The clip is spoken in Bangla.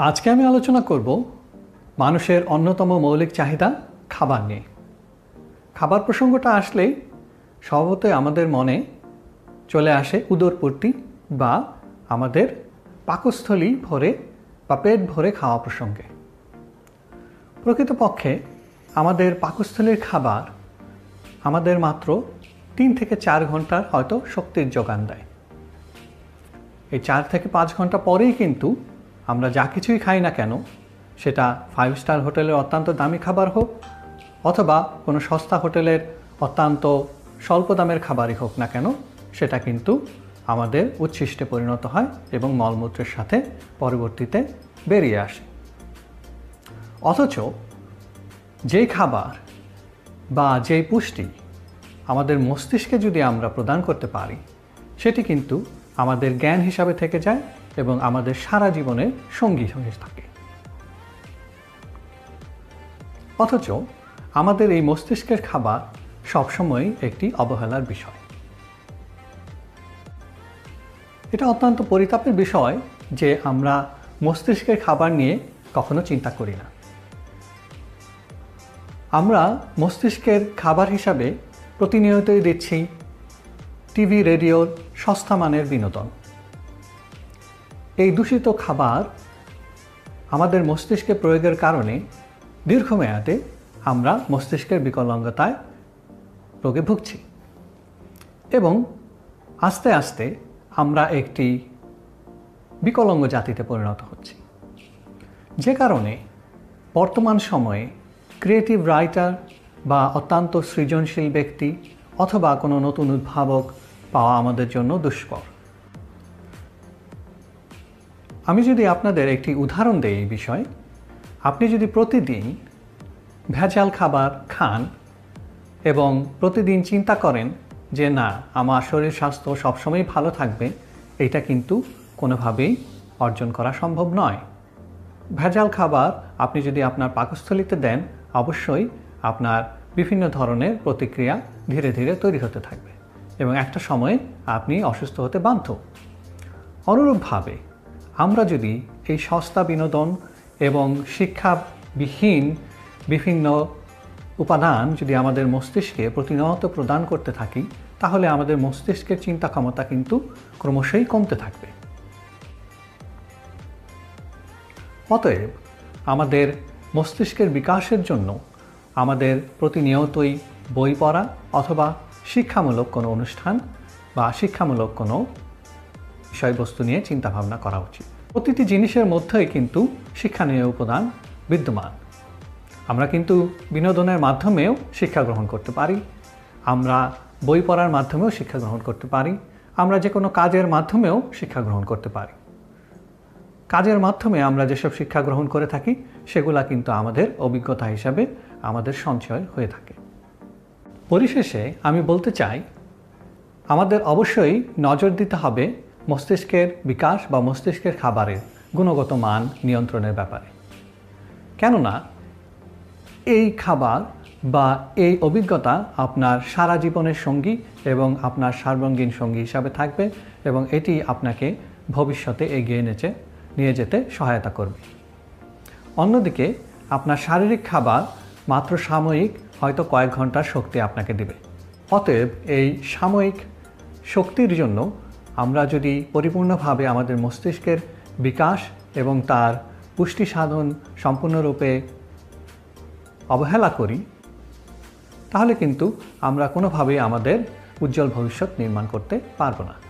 আজকে আমি আলোচনা করব মানুষের অন্যতম মৌলিক চাহিদা, খাবার নিয়ে। খাবার প্রসঙ্গটা আসলেই স্বভাবতই আমাদের মনে চলে আসে উদরপূর্তি বা আমাদের পাকস্থলী ভরে বা পেট ভরে খাওয়া প্রসঙ্গে। প্রকৃতপক্ষে আমাদের পাকস্থলীর খাবার আমাদের মাত্র তিন থেকে চার ঘণ্টার হয়তো শক্তির যোগান দেয়। এই চার থেকে পাঁচ ঘণ্টা পরেই কিন্তু আমরা যা কিছুই খাই না কেন, সেটা ফাইভ স্টার হোটেলের অত্যন্ত দামি খাবার হোক অথবা কোনো সস্তা হোটেলের অত্যন্ত স্বল্প দামের খাবারই হোক না কেন, সেটা কিন্তু আমাদের উচ্ছিষ্টে পরিণত হয় এবং মলমূত্রের সাথে পরবর্তীতে বেরিয়ে আসে। অথচ যেই খাবার বা যেই পুষ্টি আমাদের মস্তিষ্কে যদি আমরা প্রদান করতে পারি, সেটি কিন্তু আমাদের জ্ঞান হিসাবে থেকে যায় এবং আমাদের সারা জীবনে সঙ্গী হয়ে থাকে। অথচ আমাদের এই মস্তিষ্কের খাবার সবসময় একটি অবহেলার বিষয়। এটা অত্যন্ত পরিতাপের বিষয় যে আমরা মস্তিষ্কের খাবার নিয়ে কখনো চিন্তা করি না। আমরা মস্তিষ্কের খাবার হিসাবে প্রতিনিয়তই দিচ্ছি টিভি রেডিওর সস্তা মানের বিনোদন। এই দূষিত খাবার আমাদের মস্তিষ্কে প্রয়োগের কারণে দীর্ঘমেয়াদে আমরা মস্তিষ্কের বিকলাঙ্গতায় রোগে ভুগছি। এবং আস্তে আস্তে আমরা একটি বিকলঙ্গ জাতিতে পরিণত হচ্ছি। যে কারণে বর্তমান সময়ে ক্রিয়েটিভ রাইটার বা অত্যন্ত সৃজনশীল ব্যক্তি অথবা কোনো নতুন উদ্ভাবক পাওয়া আমাদের জন্য দুষ্কর। আমি যদি আপনাদের একটি উদাহরণ দেই এই বিষয়ে, আপনি যদি প্রতিদিন ভেজাল খাবার খান এবং প্রতিদিন চিন্তা করেন যে না, আমার শরীর স্বাস্থ্য সবসময় ভালো থাকবে, এটা কিন্তু কোনোভাবেই অর্জন করা সম্ভব নয়। ভেজাল খাবার আপনি যদি আপনার পাকস্থলিতে দেন, অবশ্যই আপনার বিভিন্ন ধরনের প্রতিক্রিয়া ধীরে ধীরে তৈরি হতে থাকবে এবং একটা সময়ে আপনি অসুস্থ হতে বাধ্য। অনুরূপভাবে আমরা যদি এই সস্তা বিনোদন এবং শিক্ষাবিহীন বিভিন্ন উপাদান যদি আমাদের মস্তিষ্কে প্রতিনিয়ত প্রদান করতে থাকি, তাহলে আমাদের মস্তিষ্কের চিন্তা ক্ষমতা কিন্তু ক্রমশই কমতে থাকবে। অতএব আমাদের মস্তিষ্কের বিকাশের জন্য আমাদের প্রতিনিয়তই বই পড়া অথবা শিক্ষামূলক কোনো অনুষ্ঠান বা শিক্ষামূলক কোনো বিষয়বস্তু নিয়ে চিন্তাভাবনা করা উচিত। প্রতিটি জিনিসের মধ্যেই কিন্তু শিক্ষণীয় উপাদান বিদ্যমান। আমরা কিন্তু বিনোদনের মাধ্যমেও শিক্ষা গ্রহণ করতে পারি। আমরা বই পড়ার মাধ্যমেও শিক্ষা গ্রহণ করতে পারি। আমরা যে কোনো কাজের মাধ্যমেও শিক্ষা গ্রহণ করতে পারি। কাজের মাধ্যমে আমরা যেসব শিক্ষা গ্রহণ করে থাকি, সেগুলা কিন্তু আমাদের অভিজ্ঞতা হিসাবে আমাদের সঞ্চয় হয়ে থাকে। পরিশেষে আমি বলতে চাই, আমাদের অবশ্যই নজর দিতে হবে মস্তিষ্কের বিকাশ বা মস্তিষ্কের খাবারের গুণগত মান নিয়ন্ত্রণের ব্যাপারে। কেননা, এই খাবার বা এই অভিজ্ঞতা আপনার সারা জীবনের সঙ্গী এবং আপনার সার্বঙ্গীন সঙ্গী হিসাবে থাকবে এবং এটি আপনাকে ভবিষ্যতে এগিয়ে নেচে নিয়ে যেতে সহায়তা করবে। অন্যদিকে, আপনার শারীরিক খাবার মাত্র সাময়িক, হয়তো কয়েক ঘণ্টার শক্তি আপনাকে দেবে। অতএব এই সাময়িক শক্তির জন্য আমরা যদি পরিপূর্ণভাবে আমাদের মস্তিষ্কের বিকাশ এবং তার পুষ্টি সাধন সম্পূর্ণরূপে অবহেলা করি, তাহলে কিন্তু আমরা কোনোভাবেই আমাদের উজ্জ্বল ভবিষ্যৎ নির্মাণ করতে পারব না।